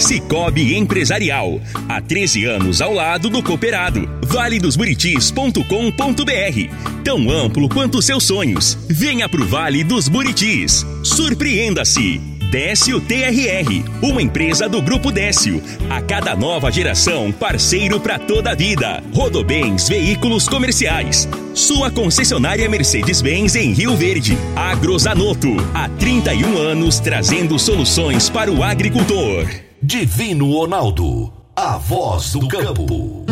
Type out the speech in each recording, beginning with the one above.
Cicobi Empresarial. Há 13 anos ao lado do cooperado. valedosburitis.com.br. Tão amplo quanto seus sonhos. Venha pro Vale dos Buritis. Surpreenda-se. Décio TRR, uma empresa do Grupo Décio. A cada nova geração, parceiro para toda a vida. Rodobens Veículos Comerciais. Sua concessionária Mercedes-Benz em Rio Verde. Agrozanoto, há 31 anos trazendo soluções para o agricultor. Divino Ronaldo, a voz do campo.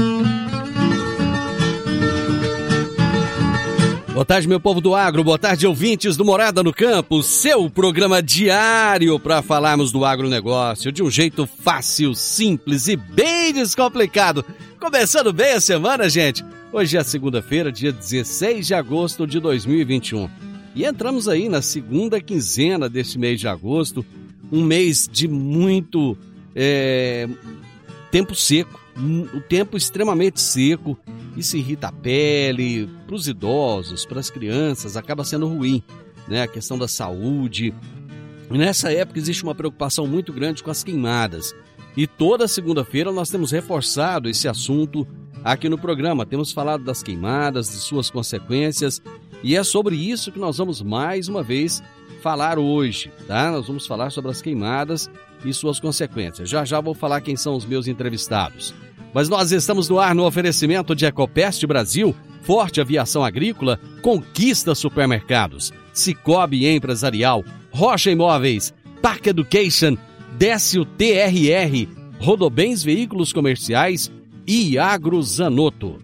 Boa tarde, meu povo do agro. Boa tarde, ouvintes do Morada no Campo. Seu programa diário para falarmos do agronegócio de um jeito fácil, simples e bem descomplicado. Começando bem a semana, gente. Hoje é segunda-feira, dia 16 de agosto de 2021. E entramos aí na segunda quinzena deste mês de agosto, um mês de muito é, tempo seco, o tempo extremamente seco, isso irrita a pele, para os idosos, para as crianças, acaba sendo ruim, né? A questão da saúde. Nessa época existe uma preocupação muito grande com as queimadas. E toda segunda-feira nós temos reforçado esse assunto aqui no programa. Temos falado das queimadas, de suas consequências, e é sobre isso que nós vamos mais uma vez falar hoje, tá? Nós vamos falar sobre as queimadas e suas consequências. Já já vou falar quem são os meus entrevistados. Mas nós estamos no ar no oferecimento de Ecopest Brasil, Forte Aviação Agrícola, Conquista Supermercados, Cicobi Empresarial, Rocha Imóveis, Park Education, Décio TRR, Rodobens Veículos Comerciais e Agrozanoto.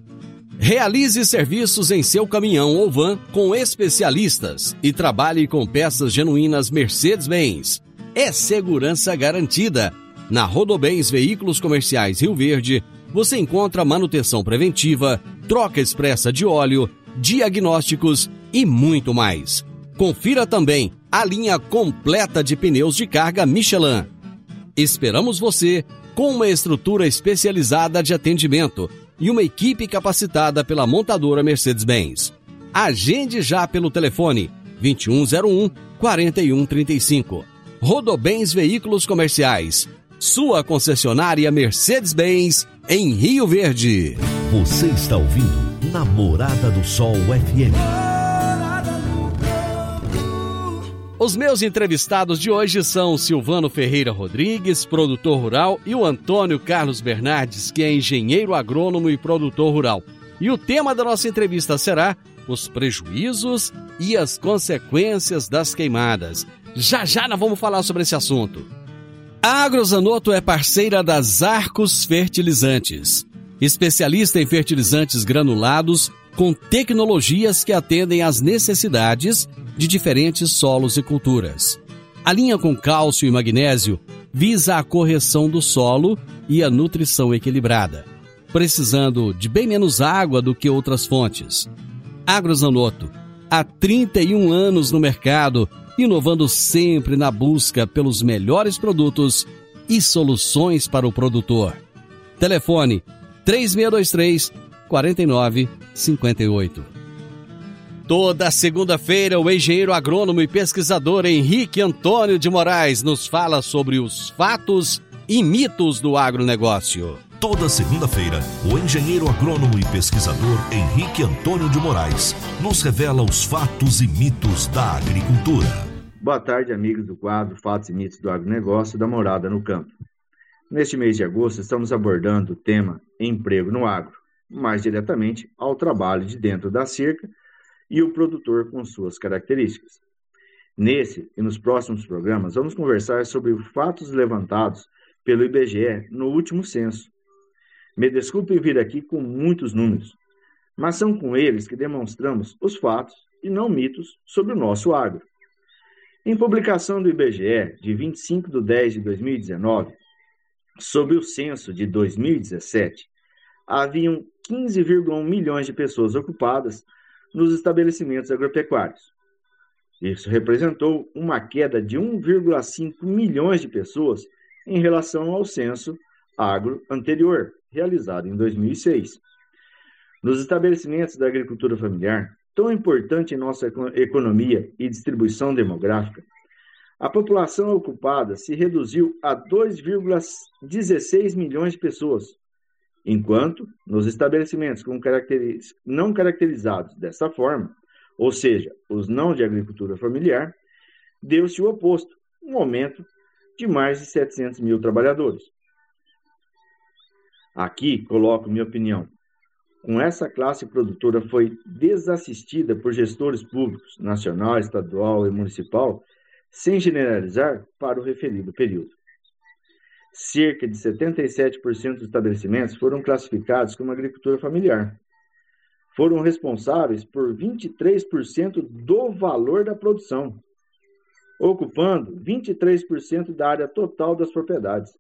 Realize serviços em seu caminhão ou van com especialistas e trabalhe com peças genuínas Mercedes-Benz. É segurança garantida. Na Rodobens Veículos Comerciais Rio Verde, você encontra manutenção preventiva, troca expressa de óleo, diagnósticos e muito mais. Confira também a linha completa de pneus de carga Michelin. Esperamos você com uma estrutura especializada de atendimento e uma equipe capacitada pela montadora Mercedes-Benz. Agende já pelo telefone 2101 4135. Rodobens Veículos Comerciais. Sua concessionária Mercedes-Benz em Rio Verde. Você está ouvindo Namorada do Sol FM. Os meus entrevistados de hoje são Silvano Ferreira Rodrigues, produtor rural, e o Antônio Carlos Bernardes, que é engenheiro agrônomo e produtor rural. E o tema da nossa entrevista será os prejuízos e as consequências das queimadas. Já já nós vamos falar sobre esse assunto. A Agrozanoto é parceira das Arcos Fertilizantes, especialista em fertilizantes granulados com tecnologias que atendem às necessidades de diferentes solos e culturas. A linha com cálcio e magnésio visa a correção do solo e a nutrição equilibrada, precisando de bem menos água do que outras fontes. Agrozanoto, há 31 anos no mercado, inovando sempre na busca pelos melhores produtos e soluções para o produtor. Telefone 3623 4958. Toda segunda-feira, o engenheiro agrônomo e pesquisador Henrique Antônio de Moraes nos fala sobre os fatos e mitos do agronegócio. Toda segunda-feira, o engenheiro agrônomo e pesquisador Henrique Antônio de Moraes nos revela os fatos e mitos da agricultura. Boa tarde, amigos do quadro Fatos e Mitos do Agronegócio da Morada no Campo. Neste mês de agosto, estamos abordando o tema emprego no agro, mais diretamente ao trabalho de dentro da cerca e o produtor com suas características. Nesse e nos próximos programas, vamos conversar sobre os fatos levantados pelo IBGE no último censo. Me desculpe vir aqui com muitos números, mas são com eles que demonstramos os fatos e não mitos sobre o nosso agro. Em publicação do IBGE de 25 de 10 de 2019, sobre o censo de 2017, haviam 15,1 milhões de pessoas ocupadas nos estabelecimentos agropecuários. Isso representou uma queda de 1,5 milhões de pessoas em relação ao censo agro anterior, realizado em 2006. Nos estabelecimentos da agricultura familiar, tão importante em nossa economia e distribuição demográfica, a população ocupada se reduziu a 2,16 milhões de pessoas, enquanto nos estabelecimentos não caracterizados dessa forma, ou seja, os não de agricultura familiar, deu-se o oposto, um aumento de mais de 700 mil trabalhadores. Aqui coloco minha opinião. Com essa classe produtora foi desassistida por gestores públicos, nacional, estadual e municipal, sem generalizar para o referido período. Cerca de 77% dos estabelecimentos foram classificados como agricultura familiar. Foram responsáveis por 23% do valor da produção, ocupando 23% da área total das propriedades.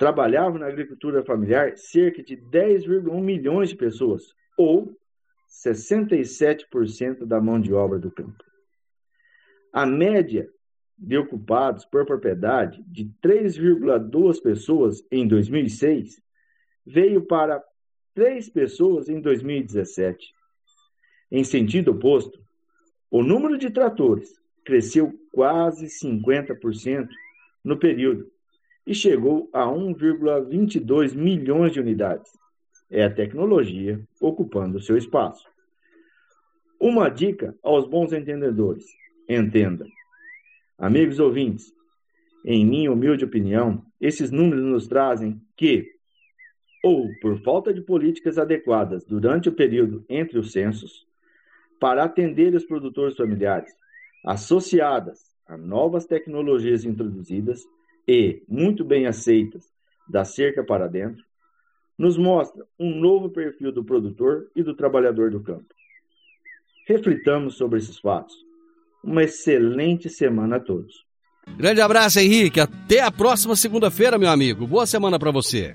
Trabalhavam na agricultura familiar cerca de 10,1 milhões de pessoas, ou 67% da mão de obra do campo. A média de ocupados por propriedade de 3,2 pessoas em 2006 veio para 3 pessoas em 2017. Em sentido oposto, o número de tratores cresceu quase 50% no período e chegou a 1,22 milhões de unidades. É a tecnologia ocupando seu espaço. Uma dica aos bons entendedores: entenda. Amigos ouvintes, em minha humilde opinião, esses números nos trazem que, ou por falta de políticas adequadas durante o período entre os censos, para atender os produtores familiares, associadas a novas tecnologias introduzidas e muito bem aceitas da cerca para dentro, nos mostra um novo perfil do produtor e do trabalhador do campo. Reflitamos sobre esses fatos uma excelente semana a todos. Grande abraço, Henrique. Até a próxima segunda-feira, meu amigo. Boa semana para você.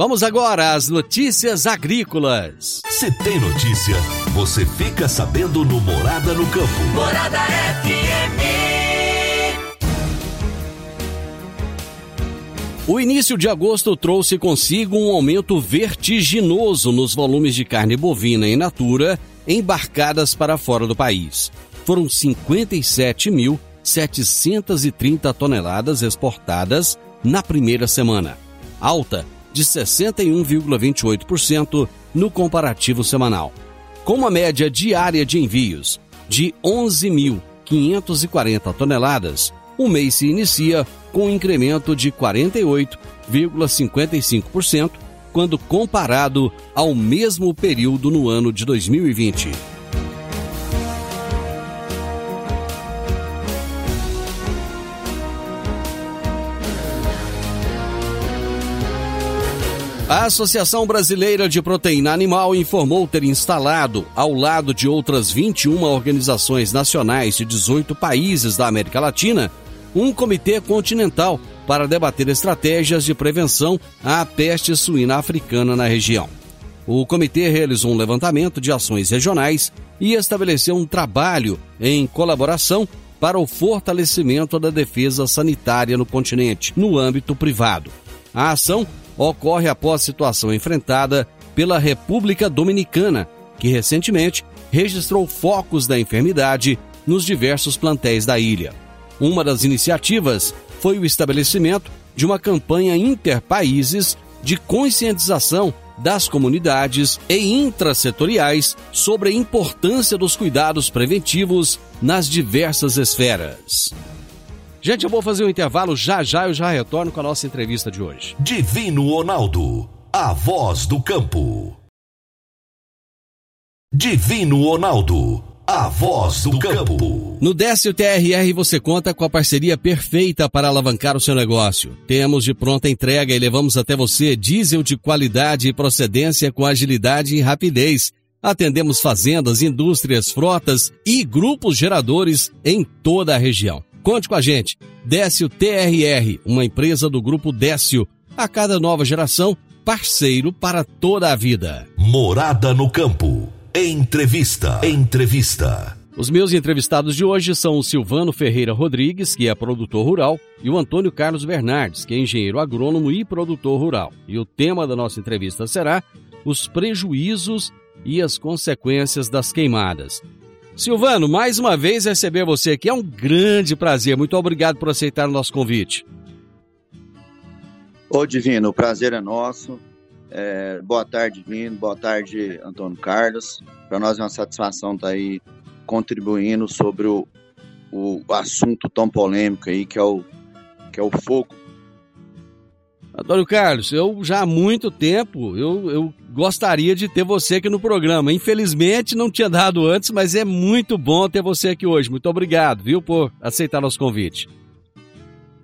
Vamos agora às notícias agrícolas. Se tem notícia, você fica sabendo no Morada no Campo. Morada FM. O início de agosto trouxe consigo um aumento vertiginoso nos volumes de carne bovina in natura embarcadas para fora do país. Foram 57 mil 730 toneladas exportadas na primeira semana, alta de 61,28% no comparativo semanal. Com uma média diária de envios de 11.540 toneladas, o mês se inicia com um incremento de 48,55% quando comparado ao mesmo período no ano de 2020. A Associação Brasileira de Proteína Animal informou ter instalado, ao lado de outras 21 organizações nacionais de 18 países da América Latina, um comitê continental para debater estratégias de prevenção à peste suína africana na região. O comitê realizou um levantamento de ações regionais e estabeleceu um trabalho em colaboração para o fortalecimento da defesa sanitária no continente, no âmbito privado. A ação ocorre após situação enfrentada pela República Dominicana, que recentemente registrou focos da enfermidade nos diversos plantéis da ilha. Uma das iniciativas foi o estabelecimento de uma campanha interpaíses de conscientização das comunidades e intrasetoriais sobre a importância dos cuidados preventivos nas diversas esferas. Gente, eu vou fazer um intervalo, já já eu já retorno com a nossa entrevista de hoje. Divino Ronaldo, a voz do campo. Divino Ronaldo, a voz do campo. No Décio TRR você conta com a parceria perfeita para alavancar o seu negócio. Temos de pronta entrega e levamos até você diesel de qualidade e procedência com agilidade e rapidez. Atendemos fazendas, indústrias, frotas e grupos geradores em toda a região. Conte com a gente. Décio TRR, uma empresa do grupo Décio. A cada nova geração, parceiro para toda a vida. Morada no campo. Entrevista. Entrevista. Os meus entrevistados de hoje são o Silvano Ferreira Rodrigues, que é produtor rural, e o Antônio Carlos Bernardes, que é engenheiro agrônomo e produtor rural. E o tema da nossa entrevista será os prejuízos e as consequências das queimadas. Silvano, mais uma vez receber você aqui é um grande prazer. Muito obrigado por aceitar o nosso convite. Ô Divino, o prazer é nosso. É, boa tarde, Divino. Boa tarde, Antônio Carlos. Para nós é uma satisfação estar tá aí contribuindo sobre o, o assunto tão polêmico aí que é o, que é o fogo. Antônio Carlos, eu já há muito tempo eu, eu gostaria de ter você aqui no programa. Infelizmente não tinha dado antes, mas é muito bom ter você aqui hoje. Muito obrigado, viu, por aceitar nosso convite.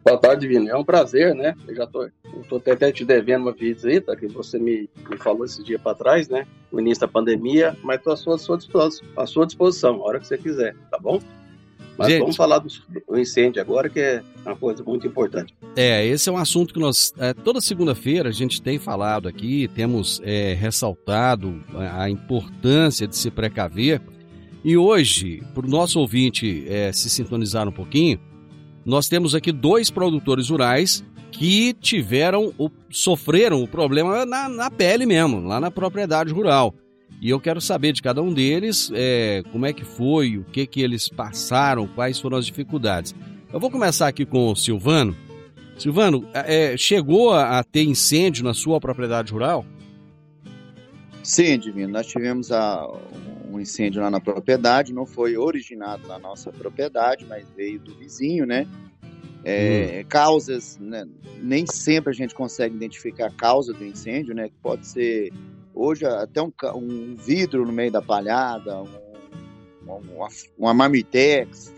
Boa tarde, Vini. É um prazer, né? Eu já tô, tô até te devendo uma visita que você me, me falou esse dia para trás, né? No início da pandemia, mas estou à sua, sua, disposição, à sua disposição, a hora que você quiser, tá bom? Mas Gente, vamos falar do, incêndio agora, que é uma coisa muito importante. É, esse é um assunto que nós, é, toda segunda-feira, a gente tem falado aqui, temos é, ressaltado a, a, importância de se precaver. E hoje, para o nosso ouvinte é, se sintonizar um pouquinho, nós temos aqui dois produtores rurais que tiveram, o, sofreram o problema na, na pele mesmo, lá na propriedade rural. E eu quero saber de cada um deles é, como é que foi, o que que eles passaram, quais foram as dificuldades. Eu vou começar aqui com o Silvano. Silvano, é, chegou a, a, ter incêndio na sua propriedade rural? Sim, Divino. Nós tivemos a, um incêndio lá na propriedade, não foi originado na nossa propriedade, mas veio do vizinho, né? É, hum. Causas, né? nem sempre a gente consegue identificar a causa do incêndio, né? Pode ser hoje até um, um vidro no meio da palhada, um, uma, uma marmitex,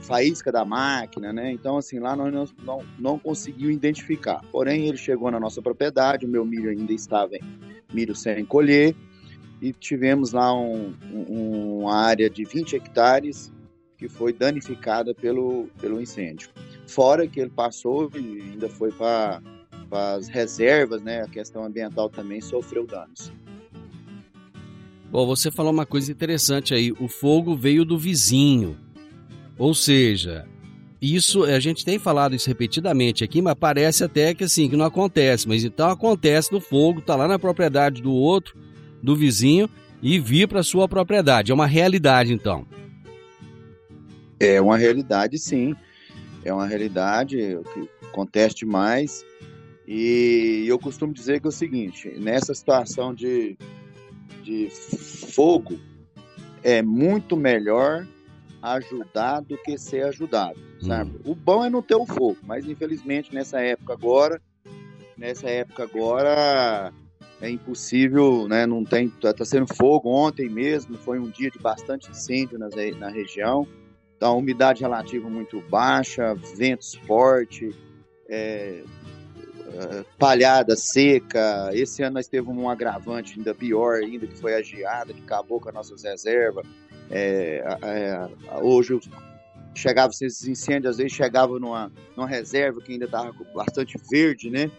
faísca da máquina, né? Então, assim, lá nós não, não, não conseguimos identificar. Porém, ele chegou na nossa propriedade, o meu milho ainda estava em milho sem colher, e tivemos lá um, um, uma área de 20 hectares que foi danificada pelo, pelo incêndio. Fora que ele passou e ainda foi para as reservas, né? A questão ambiental também sofreu danos. Bom, você falou uma coisa interessante aí. O fogo veio do vizinho. Ou seja, isso a gente tem falado isso repetidamente aqui, mas parece até que assim que não acontece. Mas então acontece no fogo, tá lá na propriedade do outro do vizinho e vir para sua propriedade. É uma realidade, então. É uma realidade, sim. É uma realidade que acontece demais. E eu costumo dizer que é o seguinte: nessa situação de, de fogo, é muito melhor ajudar do que ser ajudado, sabe? Hum. O bom é não ter o fogo, mas infelizmente nessa época agora, nessa época agora, é impossível, né? Não tem, tá, tá, sendo fogo ontem mesmo, foi um dia de bastante incêndio na, na região. Então, umidade relativa muito baixa, ventos fortes, é, é, palhada seca. Esse ano nós teve um agravante ainda pior ainda, que foi a geada, que acabou com as nossas reservas. É, é, hoje chegava esses incêndios, às vezes chegava numa, numa reserva que ainda estava bastante verde, né?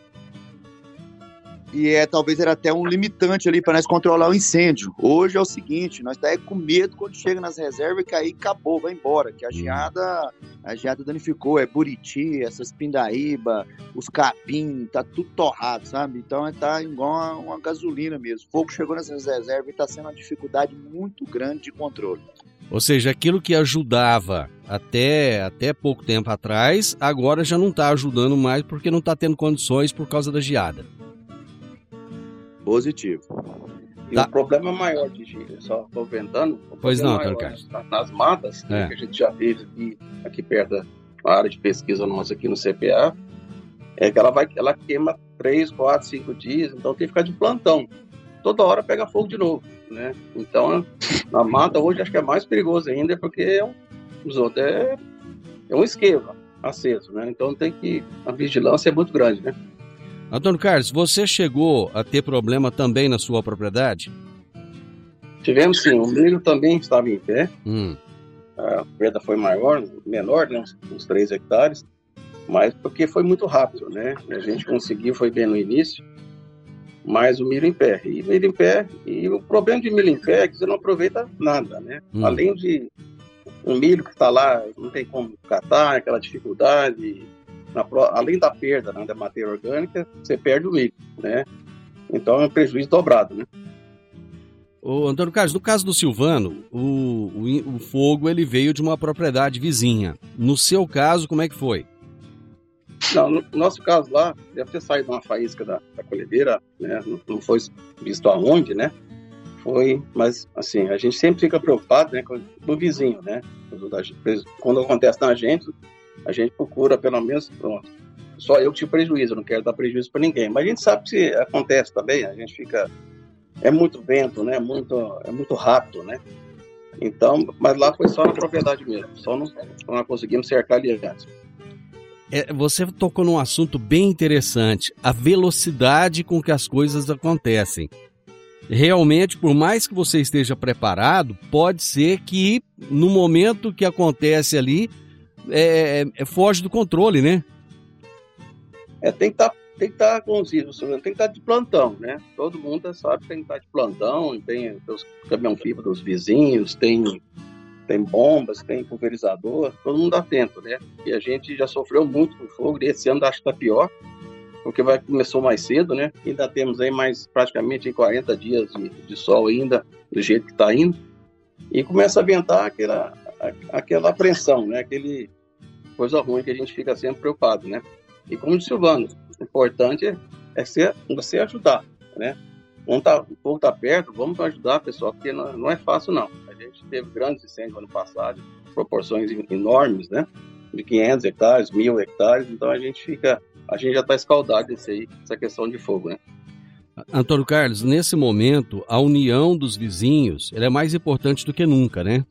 E é talvez era até um limitante ali para nós controlar o incêndio. Hoje é o seguinte, nós tá com medo quando chega nas reservas que aí acabou, vai embora, que a geada, a geada danificou, é Buriti, essas pindaíba, os capim, tá tudo torrado, sabe? Então é tá igual uma, uma gasolina mesmo. O fogo chegou nessas reservas e está sendo uma dificuldade muito grande de controle. Ou seja, aquilo que ajudava até, até pouco tempo atrás, agora já não está ajudando mais porque não está tendo condições por causa da geada. Positivo. E tá. o problema maior de só comentando, pois não, Carlos. nas matas, né, é. que a gente já vive aqui, aqui perto da área de pesquisa nossa aqui no CPA, é que ela vai, ela queima 3, 4, 5 dias, então tem que ficar de plantão. Toda hora pega fogo de novo, né? Então, na mata hoje acho que é mais perigoso ainda, porque é um, Os outros é, é um esquema aceso, né? Então tem que. A vigilância é muito grande, né? Antônio Carlos, você chegou a ter problema também na sua propriedade? Tivemos sim, o milho também estava em pé. Hum. A perda foi maior, menor, né? Uns, uns 3 hectares, mas porque foi muito rápido, né? A gente conseguiu, foi bem no início, mas o milho em pé. E milho em pé, e o problema de milho em pé é que você não aproveita nada, né? Hum. Além de um milho que está lá, não tem como catar, aquela dificuldade, na além da perda né, da matéria orgânica, você perde o milho, né? Então é um prejuízo dobrado, né? Ô, Antônio Carlos, no caso do Silvano, o, o, o fogo ele veio de uma propriedade vizinha. No seu caso, como é que foi? Não, no nosso caso lá, deve ter saído uma faísca da, da colhedeira, né? Não, não foi visto aonde, né? Foi, mas assim, a gente sempre fica preocupado, né, com com o vizinho, né? Quando acontece na gente, a gente procura pelo menos, pronto. Só eu tive prejuízo, não quero dar prejuízo para ninguém. Mas a gente sabe que acontece também, a gente fica é muito vento, né? Muito, é muito rápido, né? Então, mas lá foi só na propriedade mesmo, só não, não conseguimos cercar ali antes. É, você tocou num assunto bem interessante, a velocidade com que as coisas acontecem. Realmente, por mais que você esteja preparado, pode ser que no momento que acontece ali, é, é, foge do controle, né? É, tem que estar tem que estar com os tem que estar de plantão, né? Todo mundo sabe que tem que estar de plantão, tem os caminhão-pipa dos vizinhos, tem, tem bombas, tem pulverizador, todo mundo atento, né? E a gente já sofreu muito com fogo, e esse ano acho que está pior, porque vai, começou mais cedo, né? Ainda temos aí mais praticamente 40 dias de, de sol ainda, do jeito que está indo, e começa a ventar aquela, aquela apreensão, né? Aquele coisa ruim que a gente fica sempre preocupado, né? E como disse o Silvano, o importante é, é ser, você ajudar, né? Um tá, o povo tá perto, vamos ajudar, pessoal, porque não, não é fácil, não. A gente teve grandes incêndios ano passado, proporções enormes, né? De 500 hectares, 1.000 hectares, então a gente fica, a gente já está escaldado desse aí, essa questão de fogo, né? Antônio Carlos, nesse momento, a união dos vizinhos é mais importante do que nunca, né?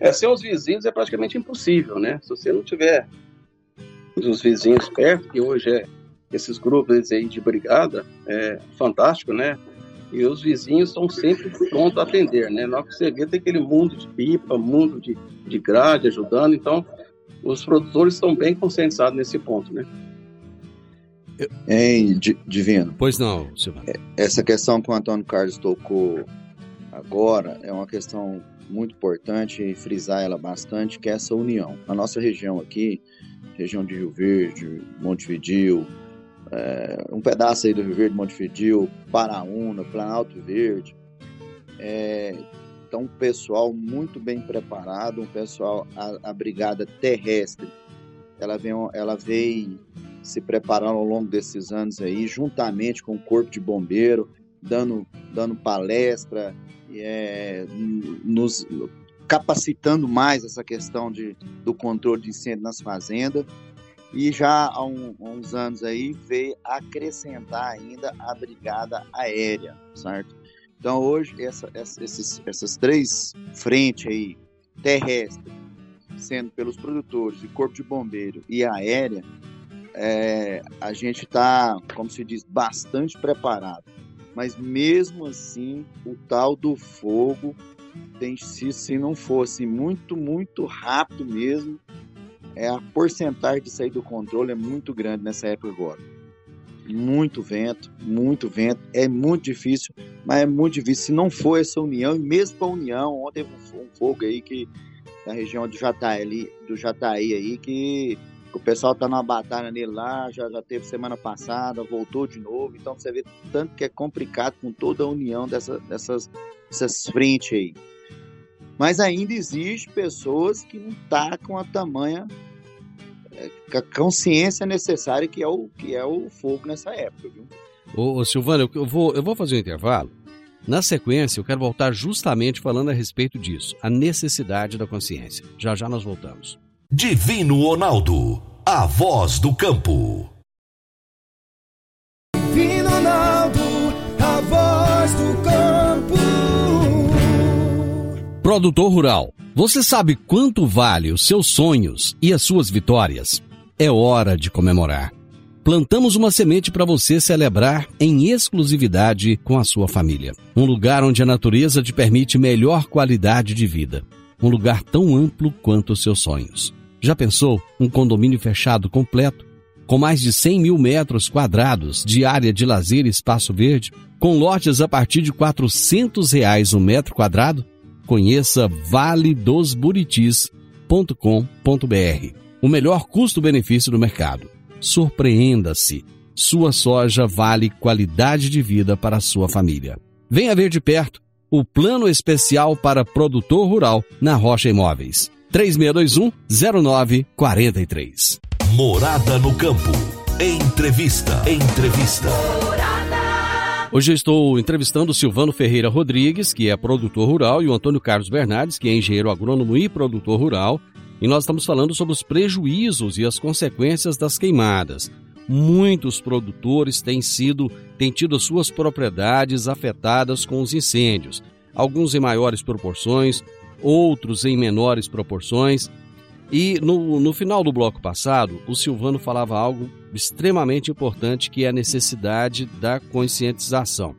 É, sem os vizinhos é praticamente impossível, né? Se você não tiver os vizinhos perto, que hoje é esses grupos aí de brigada, é fantástico, né? E os vizinhos estão sempre prontos a atender, né? Na hora que você vê, tem aquele mundo de pipa, mundo de, de grade ajudando, então os produtores estão bem conscientizados nesse ponto, né? Hein, Di- Divino? Pois não, Silvano. Essa questão que o Antônio Carlos tocou agora é uma questão muito importante frisar ela bastante, que é essa união. Na nossa região aqui, região de Rio Verde, Montevidil, é, um pedaço aí do Rio Verde, Montevidil, Paraúna, Planalto Verde, é, então um pessoal muito bem preparado, um pessoal, a, a brigada terrestre, ela vem, ela veio se preparando ao longo desses anos aí, juntamente com o corpo de bombeiro, dando, dando palestra, é, nos capacitando mais essa questão de, do controle de incêndio nas fazendas. E já há, um, uns anos aí veio acrescentar ainda a brigada aérea, certo? Então hoje essa, essa, esses, essas três frentes aí, terrestre, sendo pelos produtores, e corpo de bombeiro e aérea, é, a gente está, como se diz, bastante preparado. Mas mesmo assim, o tal do fogo tem se, se não fosse muito, muito rápido mesmo, é a porcentagem de sair do controle é muito grande nessa época agora. Muito vento, muito vento, é muito difícil, mas é muito difícil. Se não for essa união, e mesmo a união, ontem teve um fogo aí que na região do Jataí, do Jataí aí, que o pessoal tá numa batalha nele lá, já, já teve semana passada, voltou de novo. Então você vê tanto que é complicado com toda a união dessa, dessas, dessas frentes aí. Mas ainda existe pessoas que não tá com a tamanha é, a consciência necessária que é o que é o fogo nessa época, viu? Ô, ô Silvano, eu vou, eu vou fazer um intervalo. Na sequência, eu quero voltar justamente falando a respeito disso, a necessidade da consciência. Já já nós voltamos. Divino Ronaldo, a voz do campo. Divino Ronaldo, a voz do campo. Produtor rural, Você sabe quanto vale os seus sonhos e as suas vitórias? É hora de comemorar. Plantamos uma semente para você celebrar em exclusividade com a sua família. Um lugar onde a natureza te permite melhor qualidade de vida. Um lugar tão amplo quanto os seus sonhos. Já pensou um condomínio fechado completo, com mais de 100 mil metros quadrados de área de lazer e espaço verde, com lotes a partir de 400 reais o metro quadrado? Conheça valedosburitis.com.br. O melhor custo-benefício do mercado. Surpreenda-se. Sua soja vale qualidade de vida para a sua família. Venha ver de perto o Plano Especial para Produtor Rural na Rocha Imóveis. 3621-0943. Morada no Campo. Entrevista. Entrevista. Hoje eu estou entrevistando o Silvano Ferreira Rodrigues, que é produtor rural, e o Antônio Carlos Bernardes, que é engenheiro agrônomo e produtor rural. E nós estamos falando sobre os prejuízos e as consequências das queimadas. Muitos produtores têm sido, têm tido suas propriedades afetadas com os incêndios, alguns em maiores proporções, outros em menores proporções. E no, no final do bloco passado, o Silvano falava algo extremamente importante que é a necessidade da conscientização.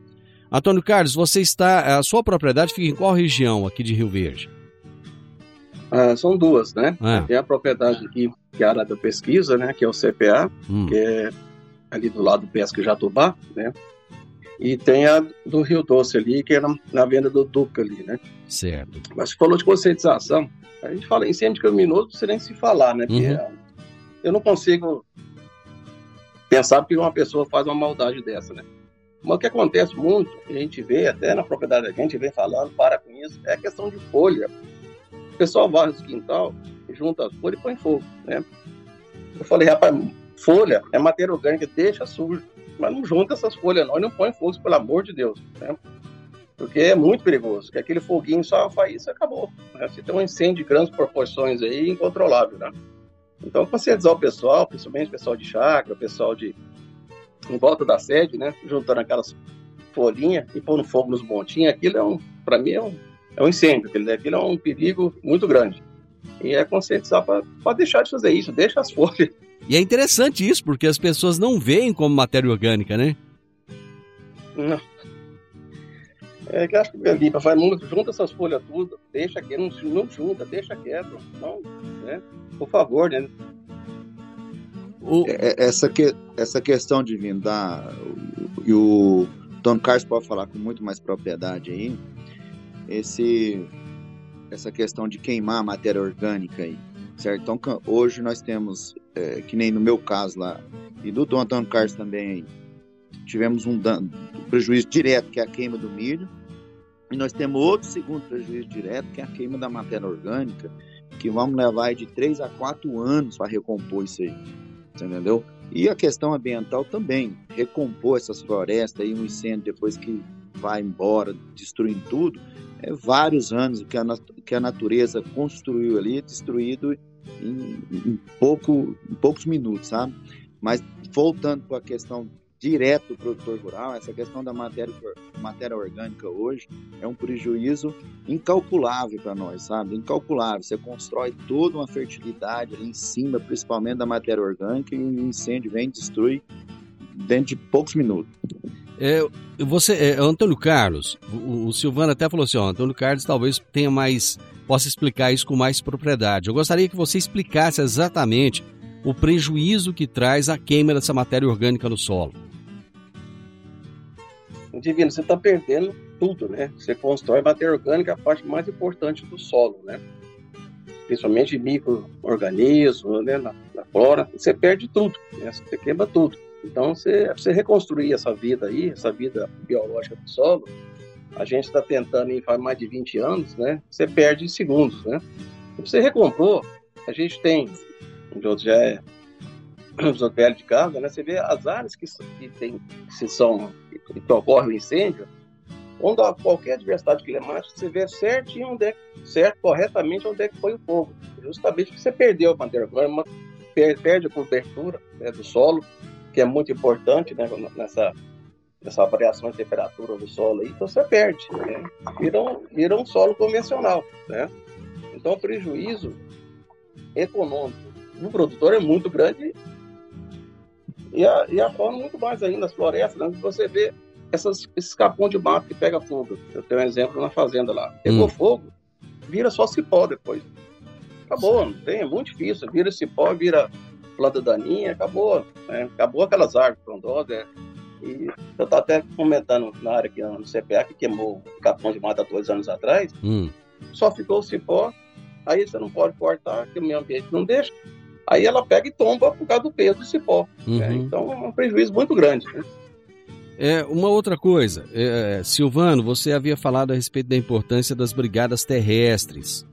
Antônio Carlos, você está. A sua propriedade fica em qual região aqui de Rio Verde? Ah, são duas, né? É. Tem a propriedade aqui, que é a área da pesquisa, né? Que é o CPA, hum. que é ali do lado do Pesca Jatobá, né? E tem a do Rio Doce ali, que é na, na venda do Duca ali, né? Certo. Mas você falou de conscientização, a gente fala incêndio criminoso, não precisa nem se falar, né? Uhum. eu não consigo pensar que uma pessoa faz uma maldade dessa, né? Mas o que acontece muito, a gente vê até na propriedade que a gente vem falando, para com isso, é a questão de folha. O pessoal varre o quintal, junta as folhas e põe fogo, né? Eu falei, rapaz, folha é matéria orgânica, deixa sujo mas não junta essas folhas não e não põe fogo, pelo amor de Deus, né? Porque é muito perigoso, que aquele foguinho só faz isso e acabou. Né? Você tem um incêndio de grandes proporções aí, incontrolável, né? Então, conscientizar o pessoal, principalmente o pessoal de chácara, o pessoal de em volta da sede, né? Juntando aquelas folhinhas e pondo fogo nos montinhos, aquilo é um, para mim, é um, é um incêndio, aquilo, aquilo é um perigo muito grande. E é conscientizar para deixar de fazer isso, deixa as folhas e é interessante isso, porque as pessoas não veem como matéria orgânica, né? Não. É que acho que limpa, faz muito, junta essas folhas tudo, deixa aqui, não, não junta, deixa quieto. Não, né? Por favor, né? O... É, é, essa, que, essa questão de vindar, e o Tom Carlos pode falar com muito mais propriedade aí, esse, essa questão de queimar a matéria orgânica aí certo? Então, hoje nós temos, é, que nem no meu caso lá, e do Dom Antônio Carlos também, tivemos um, dano, um prejuízo direto, que é a queima do milho, e nós temos outro segundo prejuízo direto, que é a queima da matéria orgânica, que vamos levar de 3 a 4 anos para recompor isso aí, entendeu? E a questão ambiental também, recompor essas florestas aí, um incêndio depois que vai embora, destruindo tudo, é vários anos que a, que a natureza construiu ali, destruído em, em, pouco, em poucos minutos, sabe? Mas voltando para a questão direto do produtor rural, essa questão da matéria, matéria orgânica hoje é um prejuízo incalculável para nós, sabe? Incalculável. Você constrói toda uma fertilidade ali em cima, principalmente da matéria orgânica, e o incêndio vem e destrui dentro de poucos minutos. É, você, é, Antônio Carlos, o, o Silvano até falou assim, ó, Antônio Carlos talvez tenha mais possa explicar isso com mais propriedade. Eu gostaria que você explicasse exatamente o prejuízo que traz a queima dessa matéria orgânica no solo. Divino, você está perdendo tudo, né? Você constrói matéria orgânica, a parte mais importante do solo, né? Principalmente micro-organismos, né? Na, na, flora, você perde tudo, né? Você queima tudo. Então, você, você reconstruir essa vida aí, essa vida biológica do solo, a gente está tentando em faz mais de 20 anos, né? Você perde em segundos, né? Se você recompor, a gente tem, onde já é velho de casa, né? Você vê as áreas que, que tem, que são, que, que ocorre o incêndio, onde há qualquer adversidade climática, você vê certinho onde é, certo, corretamente onde é que foi o fogo. Justamente porque você perdeu a matéria orgânica, perde a cobertura né, do solo, que é muito importante né, nessa essa variação de temperatura do solo aí, então você perde, né? vira, um, vira um solo convencional, né? Então o prejuízo econômico do produtor é muito grande e a, e a forma muito mais ainda, as florestas, né? você vê essas, esses capões de mato que pega fogo. Eu tenho um exemplo na fazenda lá. Pegou hum. fogo, vira só cipó depois. Acabou, não tem, é muito difícil. Vira cipó, vira planta daninha, acabou. Né? Acabou aquelas árvores frondosas. É. E eu estava até comentando na área aqui no CPA que queimou o capão de mata dois anos atrás. Hum. Só ficou o cipó, aí você não pode cortar, porque o meio ambiente não deixa. Aí ela pega e tomba por causa do peso do cipó. Uhum. Né? Então é um prejuízo muito grande. Né? É, uma outra coisa, é, Silvano, você havia falado a respeito da importância das brigadas terrestres.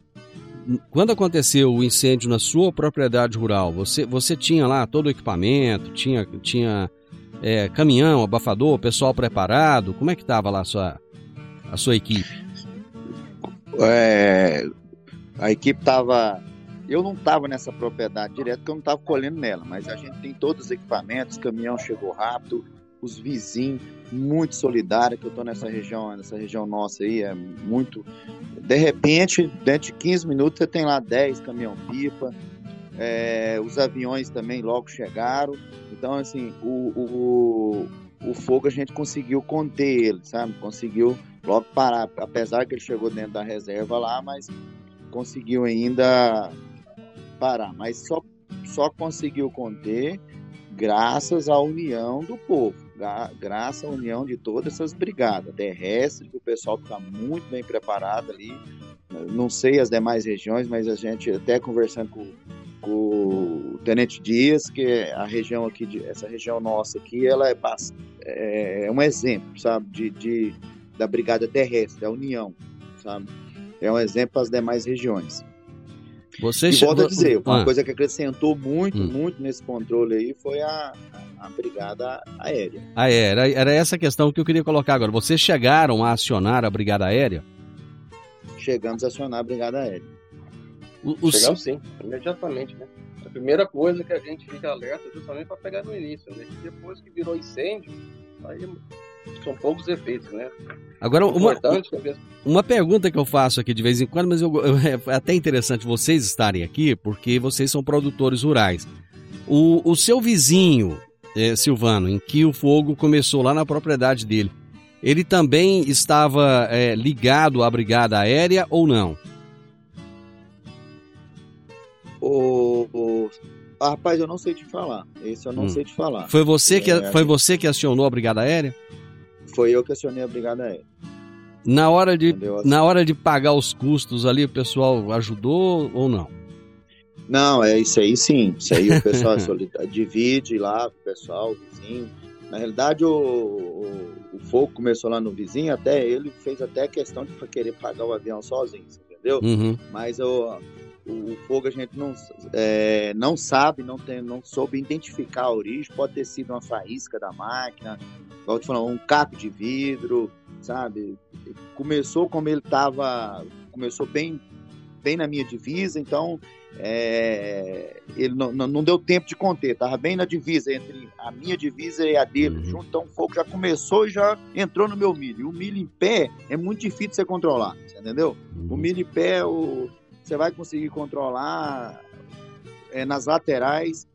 Quando aconteceu o incêndio na sua propriedade rural, você, você tinha lá todo o equipamento, tinha, tinha é, caminhão, abafador, pessoal preparado? Como é que estava lá a sua, a sua equipe? É, a equipe estava. Eu não estava nessa propriedade direto, porque eu não estava colhendo nela, mas a gente tem todos os equipamentos, caminhão chegou rápido, os vizinhos, muito solidários, que eu estou nessa região, nessa região nossa aí, é muito. De repente, dentro de 15 minutos, você tem lá 10 caminhão-pipa, é, os aviões também logo chegaram. Então, assim, o, o, o fogo a gente conseguiu conter ele, sabe? Conseguiu logo parar, apesar que ele chegou dentro da reserva lá, mas conseguiu ainda parar. Mas só, só conseguiu conter graças à união do povo graças à união de todas essas brigadas terrestres, que o pessoal está muito bem preparado ali. Não sei as demais regiões, mas a gente até conversando com, com o Tenente Dias, que a região aqui, essa região nossa aqui, ela é, é, é um exemplo, sabe, de, de, da brigada terrestre, da união, sabe? É um exemplo para as demais regiões. Você e chegou... volto a dizer, uma ah. coisa que acrescentou muito, hum. muito nesse controle aí foi a, a brigada aérea. Ah, é, era, era essa questão que eu queria colocar agora. Vocês chegaram a acionar a brigada aérea? Chegamos a acionar a brigada aérea. O, o... Chegamos sim, imediatamente, né? A primeira coisa que a gente fica alerta é justamente para pegar no início, né? depois que virou incêndio, aí são poucos efeitos, né? Agora, uma, uma pergunta que eu faço aqui de vez em quando, mas eu, eu, é até interessante vocês estarem aqui, porque vocês são produtores rurais. O, o seu vizinho, é, Silvano, em que o fogo começou lá na propriedade dele, ele também estava é, ligado à brigada aérea ou não? O, o... Ah, rapaz, eu não sei te falar. Esse eu não hum. sei te falar. Foi você que, é, foi você que acionou a brigada aérea? Foi eu que acionei a brigada aérea. Na hora de, na hora de pagar os custos ali, o pessoal ajudou ou não? Não, é isso aí sim. Isso aí o pessoal divide lá, o pessoal, o vizinho. Na realidade, o, o, o, fogo começou lá no vizinho, até ele fez até questão de querer pagar o avião sozinho, entendeu? Uhum. Mas o, o, fogo a gente não, é, não sabe, não, tem, não soube identificar a origem. Pode ter sido uma faísca da máquina, igual eu te falando, um caco de vidro, sabe? Começou como ele estava, começou bem, bem na minha divisa, então é, ele não, não, deu tempo de conter, estava bem na divisa entre a minha divisa e a dele. Uhum. Junto, então o fogo já começou e já entrou no meu milho. E o milho em pé é muito difícil de você controlar, você entendeu? Uhum. O milho em pé o, você vai conseguir controlar é, nas laterais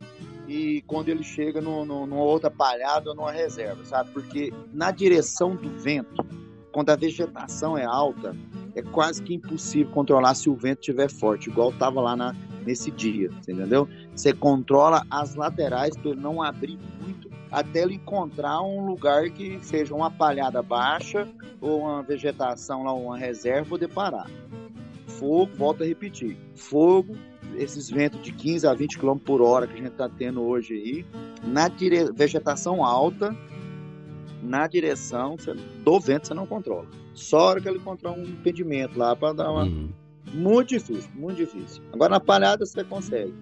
e quando ele chega no, no, numa outra palhada ou numa reserva, sabe? Porque na direção do vento, quando a vegetação é alta, é quase que impossível controlar se o vento estiver forte, igual estava lá na, nesse dia, entendeu? Você controla as laterais para não abrir muito até ele encontrar um lugar que seja uma palhada baixa ou uma vegetação lá, uma reserva poder parar. Fogo, volto a repetir, fogo, esses ventos de 15 a 20 km por hora que a gente está tendo hoje aí, na dire... vegetação alta, na direção do vento você não controla. Só a hora que ele encontrar um impedimento lá para dar uma. Uhum. Muito difícil, muito difícil. Agora na palhada você consegue.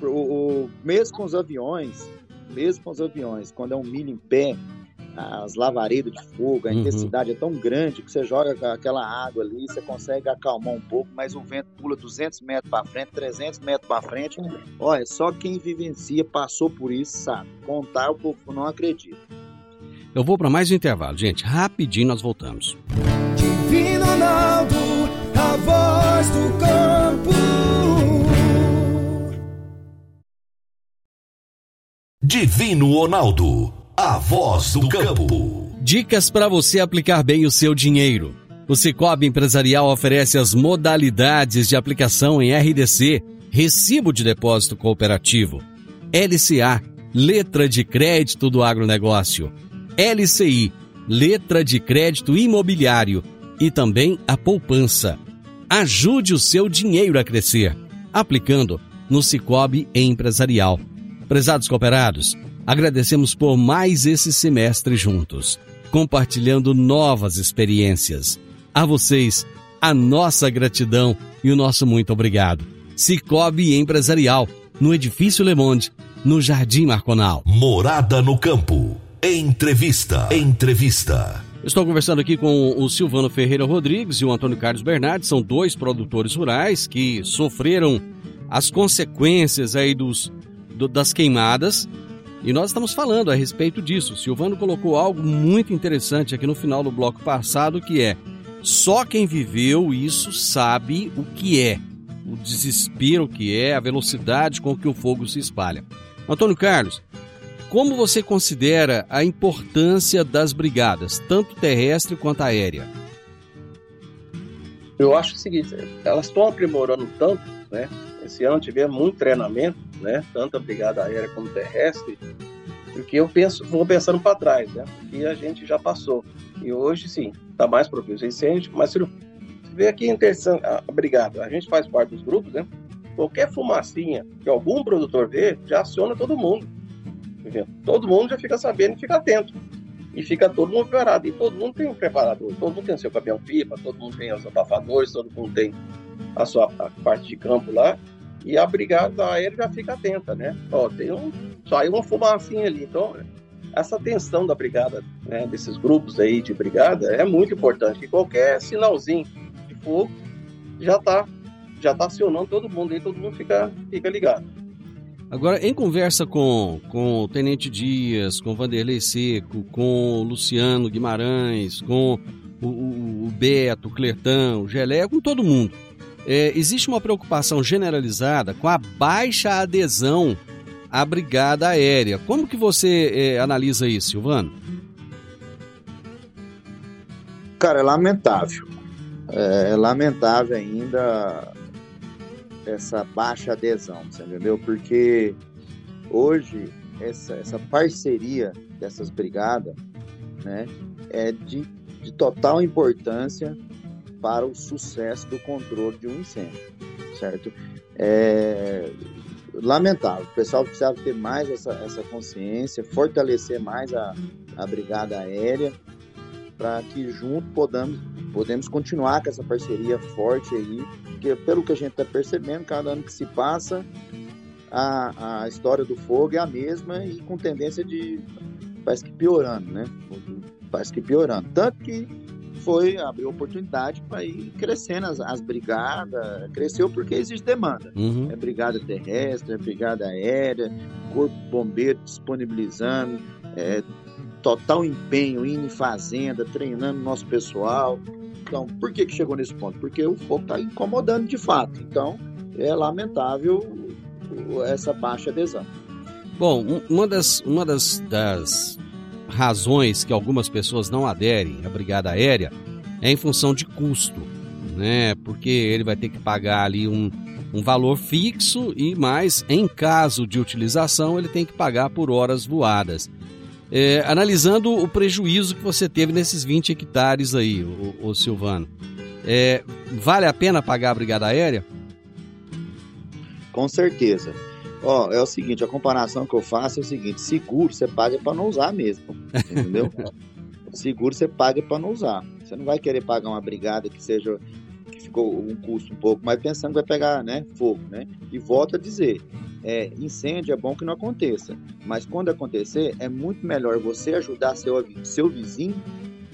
O, o, mesmo com os aviões, mesmo com os aviões, quando é um milho em pé, as lavaredas de fogo, a uhum. intensidade é tão grande que você joga aquela água ali, você consegue acalmar um pouco, mas o vento pula 200 metros para frente, 300 metros para frente. Olha, só quem vivencia, passou por isso, sabe. Contar, o povo não acredita. Eu vou para mais um intervalo, gente. Rapidinho nós voltamos. Divino Ronaldo, a voz do campo. Divino Ronaldo, a voz do campo. Dicas para você aplicar bem o seu dinheiro. O Cicobi Empresarial oferece as modalidades de aplicação em RDC, Recibo de Depósito Cooperativo, LCA, Letra de Crédito do Agronegócio, LCI, Letra de Crédito Imobiliário e também a poupança. Ajude o seu dinheiro a crescer, aplicando no Cicobi Empresarial. Prezados cooperados, agradecemos por mais esse semestre juntos, compartilhando novas experiências. A vocês, a nossa gratidão e o nosso muito obrigado. Cicobi Empresarial, no Edifício Le Monde, no Jardim Marconal. Morada no campo. Entrevista. Entrevista. Estou conversando aqui com o Silvano Ferreira Rodrigues e o Antônio Carlos Bernardes, são dois produtores rurais que sofreram as consequências aí dos, do, das queimadas e nós estamos falando a respeito disso. O Silvano colocou algo muito interessante aqui no final do bloco passado que é só quem viveu isso sabe o que é, o desespero que é, a velocidade com que o fogo se espalha. Antônio Carlos, como você considera a importância das brigadas, tanto terrestre quanto aérea? Eu acho o seguinte, elas estão aprimorando tanto, né? Esse ano tivemos muito treinamento, né? Tanto a brigada aérea como terrestre, porque eu penso, vou pensando para trás, né? Porque a gente já passou. E hoje, sim, está mais propício a incêndio, mas se vê aqui interessante a brigada, a gente faz parte dos grupos, né? Qualquer fumacinha que algum produtor vê, já aciona todo mundo. Todo mundo já fica sabendo e fica atento. E fica todo mundo preparado. E todo mundo tem um preparador, todo mundo tem o seu caminhão pipa, todo mundo tem os abafadores, todo mundo tem a sua a parte de campo lá. E a brigada aérea já fica atenta, né? Ó, tem um. Saiu uma fumacinha ali. Então, essa tensão da brigada, né, desses grupos aí de brigada, é muito importante. Que qualquer sinalzinho de fogo já está já tá acionando todo mundo aí, todo mundo fica, fica ligado. Agora, em conversa com, com o Tenente Dias, com Vanderlei Seco, com Luciano Guimarães, com o, o, o Beto, o Clertão, o Gelé, com todo mundo, é, existe uma preocupação generalizada com a baixa adesão à brigada aérea. Como que você é, analisa isso, Silvano? Cara, é lamentável. É, é lamentável ainda essa baixa adesão, você entendeu? Porque hoje essa, essa parceria dessas brigadas né, é de, de total importância para o sucesso do controle de um incêndio, certo? É lamentável. O pessoal precisa ter mais essa, essa consciência, fortalecer mais a, a brigada aérea, para que junto podamos, podemos continuar com essa parceria forte aí, porque pelo que a gente está percebendo, cada ano que se passa, a, a história do fogo é a mesma e com tendência de parece que piorando, né? Parece que piorando. Tanto que foi abrir oportunidade para ir crescendo as, as, brigadas. Cresceu porque existe demanda. Uhum. É brigada terrestre, é brigada aérea, corpo bombeiro disponibilizando, é, total empenho, indo em fazenda, treinando nosso pessoal. Então, por que, que chegou nesse ponto? Porque o fogo está incomodando de fato. Então, é lamentável essa baixa adesão. Bom, uma das, uma das, das razões que algumas pessoas não aderem à brigada aérea é em função de custo, né? Porque ele vai ter que pagar ali um, um valor fixo e mais, em caso de utilização, ele tem que pagar por horas voadas. É, analisando o prejuízo que você teve nesses 20 hectares aí, o, o Silvano, é, vale a pena pagar a brigada aérea? Com certeza. Ó, é o seguinte, a comparação que eu faço é o seguinte, seguro você paga para não usar mesmo, entendeu? seguro você paga para não usar. Você não vai querer pagar uma brigada que seja que ficou um custo um pouco mais pensando que vai pegar, né, fogo, né? E volto a dizer, é, incêndio é bom que não aconteça, mas quando acontecer é muito melhor você ajudar seu seu vizinho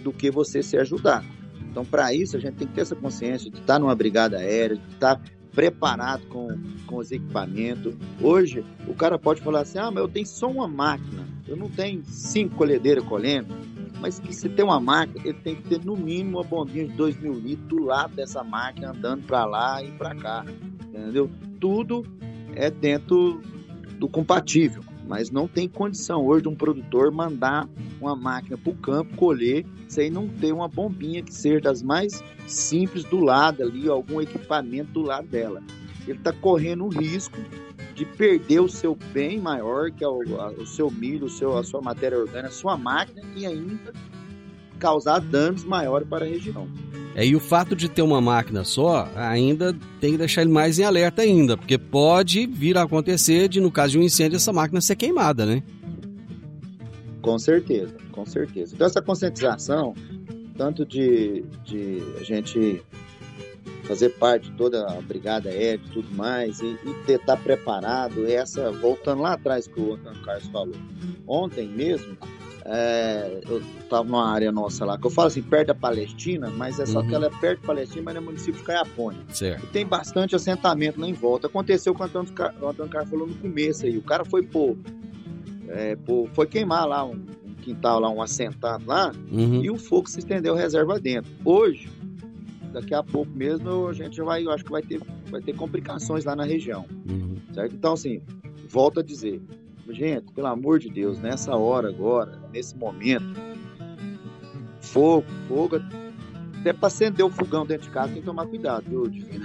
do que você se ajudar. Então, para isso, a gente tem que ter essa consciência de estar numa brigada aérea, de estar preparado com, com os equipamentos. Hoje, o cara pode falar assim: ah, mas eu tenho só uma máquina, eu não tenho cinco colhedeiras colhendo. mas se tem uma máquina, ele tem que ter no mínimo uma bombinha de 2 mil litros do lado dessa máquina, andando para lá e para cá, entendeu? Tudo é dentro do compatível, mas não tem condição hoje de um produtor mandar uma máquina para o campo colher sem não ter uma bombinha que seja das mais simples do lado ali, algum equipamento do lado dela. Ele está correndo o risco de perder o seu bem maior, que é o, a, o seu milho, o seu, a sua matéria orgânica, a sua máquina, e ainda causar danos maiores para a região. É, e o fato de ter uma máquina só, ainda tem que deixar ele mais em alerta ainda, porque pode vir a acontecer de, no caso de um incêndio, essa máquina ser queimada, né? Com certeza, com certeza. Então essa conscientização, tanto de, de a gente fazer parte de toda a brigada aérea e tudo mais, e, e estar tá preparado, essa, voltando lá atrás que o Antônio Carlos falou, ontem mesmo, é, eu estava numa área nossa lá, que eu falo assim, perto da Palestina, mas é só uhum. que ela é perto da Palestina, mas é município de Caiapônia. Certo. E tem bastante assentamento lá em volta. Aconteceu com o Antônio, o Antônio Carlos falou no começo aí, o cara foi pôr, é, pôr foi queimar lá um, um, quintal lá, um assentado lá, uhum. e o fogo se estendeu reserva dentro. Hoje, daqui a pouco mesmo, a gente vai, eu acho que vai ter, vai ter complicações lá na região. Uhum. Certo? Então, assim, volto a dizer, Gente, pelo amor de Deus, nessa hora agora, nesse momento, fogo, fogo, até para acender o fogão dentro de casa tem que tomar cuidado, viu, Divino?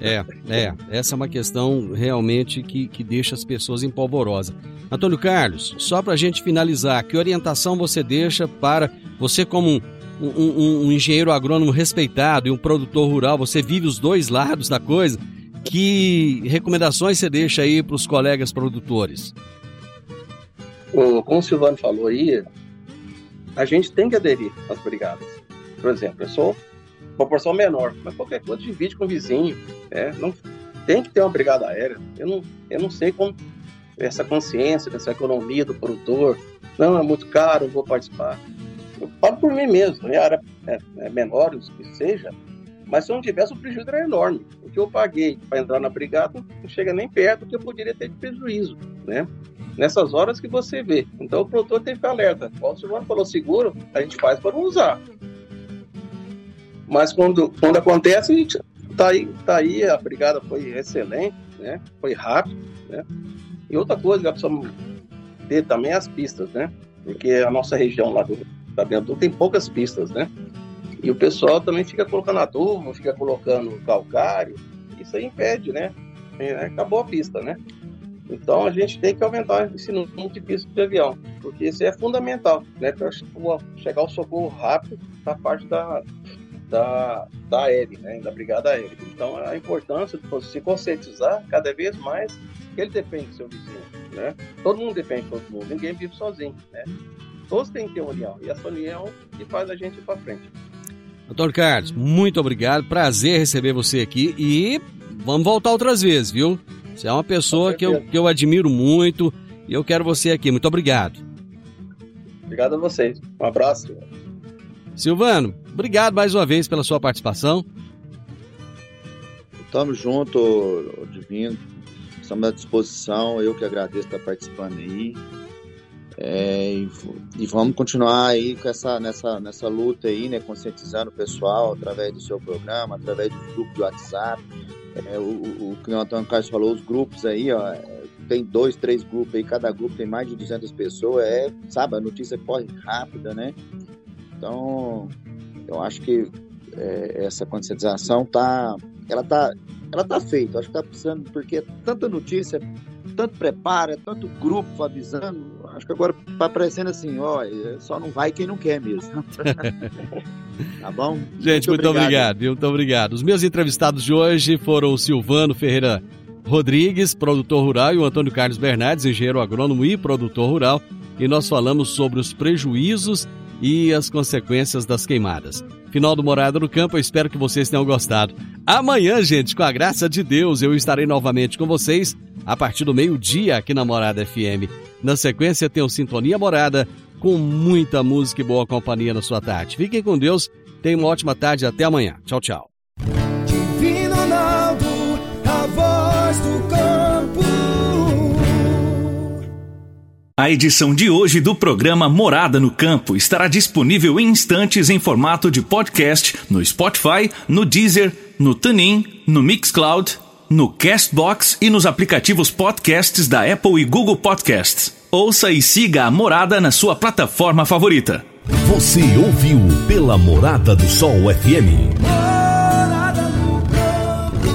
É, é, essa é uma questão realmente que, que deixa as pessoas empolvorosas. Antônio Carlos, só para a gente finalizar, que orientação você deixa para você como um, um, um, engenheiro agrônomo respeitado e um produtor rural, você vive os dois lados da coisa, que recomendações você deixa aí para os colegas produtores? Como o Silvano falou aí, a gente tem que aderir às brigadas. Por exemplo, eu sou proporção menor, mas qualquer coisa divide com o vizinho. É, não, tem que ter uma brigada aérea. Eu não, eu não sei como essa consciência, essa economia do produtor. Não, é muito caro, vou participar. Eu falo por mim mesmo, minha área é, é menor, o que seja, mas se eu não tivesse, o prejuízo era enorme. O que eu paguei para entrar na brigada não chega nem perto do que eu poderia ter de prejuízo, né? Nessas horas que você vê. Então o produtor tem que ficar alerta. Quando o Silvano falou seguro, a gente faz para não usar. Mas quando, quando acontece, a gente tá aí, tá aí, a brigada foi excelente, né? Foi rápido, né? E outra coisa que precisamos ter também é as pistas, né? Porque a nossa região lá do Tabentu tem poucas pistas, né? E o pessoal também fica colocando adubo, fica colocando calcário, isso aí impede, né? É, acabou a pista, né? Então a gente tem que aumentar esse número de pistas de avião, porque isso é fundamental, né, para chegar ao socorro rápido da parte da, da, da aérea, né, da brigada aérea. Então a importância de se conscientizar cada vez mais que ele depende do seu vizinho, né? Todo mundo depende de todo mundo, ninguém vive sozinho, né? Todos têm que ter uma união, e essa união que faz a gente ir para frente. Doutor Carlos, muito obrigado, prazer receber você aqui e vamos voltar outras vezes, viu? Você é uma pessoa que eu, que eu admiro muito e eu quero você aqui. Muito obrigado. Obrigado a vocês. Um abraço. Silvano, obrigado mais uma vez pela sua participação. Tamo junto, Divino. Estamos à disposição. Eu que agradeço estar participando aí. É, e, e, vamos continuar aí com essa, nessa, nessa luta aí, né? Conscientizando o pessoal através do seu programa, através do grupo do WhatsApp. É, o, o, que o Antônio Carlos falou, os grupos aí, ó, tem dois, três grupos aí, cada grupo tem mais de 200 pessoas, é, sabe, a notícia corre rápida, né? Então, eu acho que é, essa conscientização tá, ela tá, ela tá feita, acho que tá precisando, porque é tanta notícia, tanto preparo, é tanto grupo avisando, acho que agora tá parecendo assim, ó, é, só não vai quem não quer mesmo. tá bom? Gente, muito, muito obrigado. obrigado, muito obrigado. Os meus entrevistados de hoje foram o Silvano Ferreira Rodrigues, produtor rural, e o Antônio Carlos Bernardes, engenheiro agrônomo e produtor rural, e nós falamos sobre os prejuízos e as consequências das queimadas. Final do Morada no Campo, eu espero que vocês tenham gostado. Amanhã, gente, com a graça de Deus, eu estarei novamente com vocês a partir do meio-dia aqui na Morada FM. Na sequência, tem o Sintonia Morada com muita música e boa companhia na sua tarde. Fiquem com Deus, tenham uma ótima tarde até amanhã. Tchau, tchau. Divino Ronaldo, a voz do campo. A edição de hoje do programa Morada no Campo estará disponível em instantes em formato de podcast no Spotify, no Deezer, no TuneIn, no Mixcloud, no Castbox e nos aplicativos podcasts da Apple e Google Podcasts. Ouça e siga a Morada na sua plataforma favorita. Você ouviu pela Morada do Sol FM.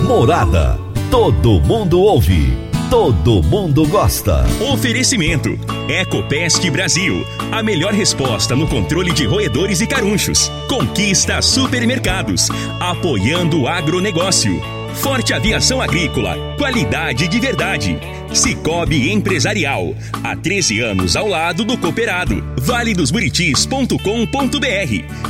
Morada. Todo mundo ouve todo mundo gosta. Oferecimento: Ecopest Brasil. A melhor resposta no controle de roedores e carunchos. Conquista supermercados. Apoiando o agronegócio. Forte Aviação Agrícola. Qualidade de verdade. Cicobi Empresarial. Há 13 anos ao lado do cooperado. Vale dos Buritis.com.br.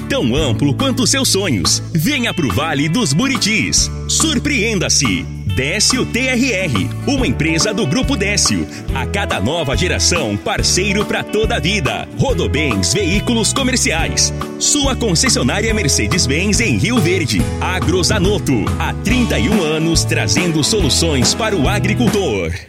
Tão amplo quanto seus sonhos. Venha pro Vale dos Buritis. Surpreenda-se. Décio TRR, uma empresa do Grupo Décio. A cada nova geração, parceiro para toda a vida. Rodobens Veículos Comerciais. Sua concessionária Mercedes-Benz em Rio Verde. Agrozanoto, há 31 anos trazendo soluções para o agricultor.